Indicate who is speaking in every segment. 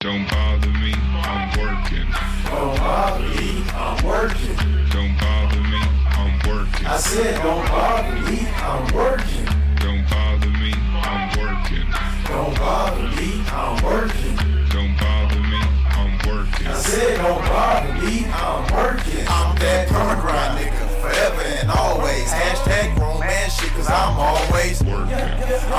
Speaker 1: Don't bother me, I'm working.
Speaker 2: Don't bother me, I'm working.
Speaker 1: Don't bother me, I'm working.
Speaker 2: I said don't bother me, I'm working.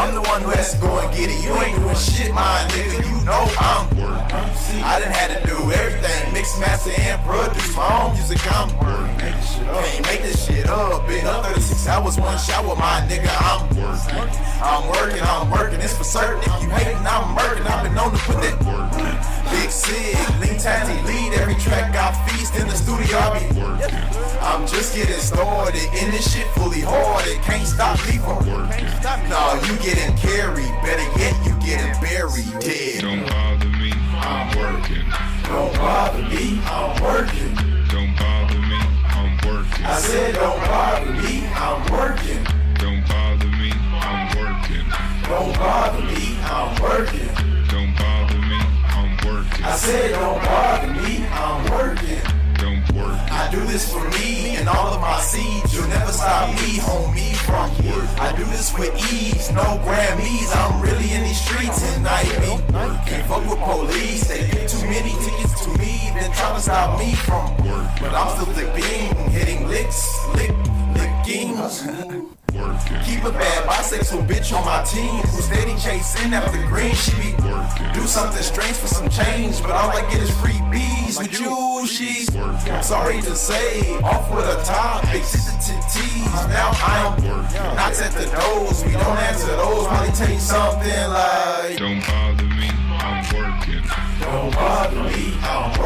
Speaker 1: I'm
Speaker 3: the one who has to go and get it. You ain't doing shit, my nigga. You know I'm
Speaker 1: working,
Speaker 3: I done had to do everything, mix, master, and produce my own music. I'm working. Can't make this shit up. Been up 36 hours, one shower, my nigga. I'm working. I'm working, I'm working. It's for certain. If you hating, I'm working. I've been known to put that
Speaker 1: working,
Speaker 3: Big Sik, lean tiny lead. Every track I feast in the studio. I be
Speaker 1: working,
Speaker 3: I'm just getting started in this shit fully hard. It can't stop me from
Speaker 1: working.
Speaker 3: No, you getting carried. Better yet, do this for me and all of my seeds. You'll never stop me, homie, from here. I do this with ease, no Grammys. I'm really in these streets and I be can't fuck with police. They get too many tickets to me, then try to stop me from work. But I'm still the beam, hitting licks, lick, licking.
Speaker 1: working,
Speaker 3: Keep a bad bisexual bitch on my team who steady chasing after green. She be
Speaker 1: working,
Speaker 3: do something strange for some change, but all I get is free bees with you. She's I'm sorry to say, off with a top, exit to tease. Now I'm knocks at the doors. We don't answer those. Probably tell you something like,
Speaker 1: Don't bother me, I'm working.
Speaker 2: Don't bother me, I'm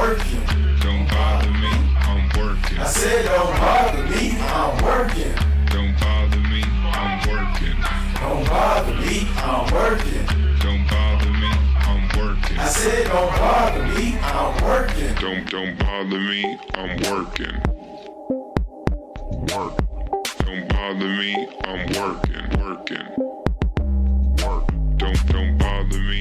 Speaker 1: Don't bother me, I'm working.
Speaker 2: Work. Don't bother me, I'm working,
Speaker 1: working.
Speaker 2: Work.
Speaker 1: Don't
Speaker 2: don't bother me.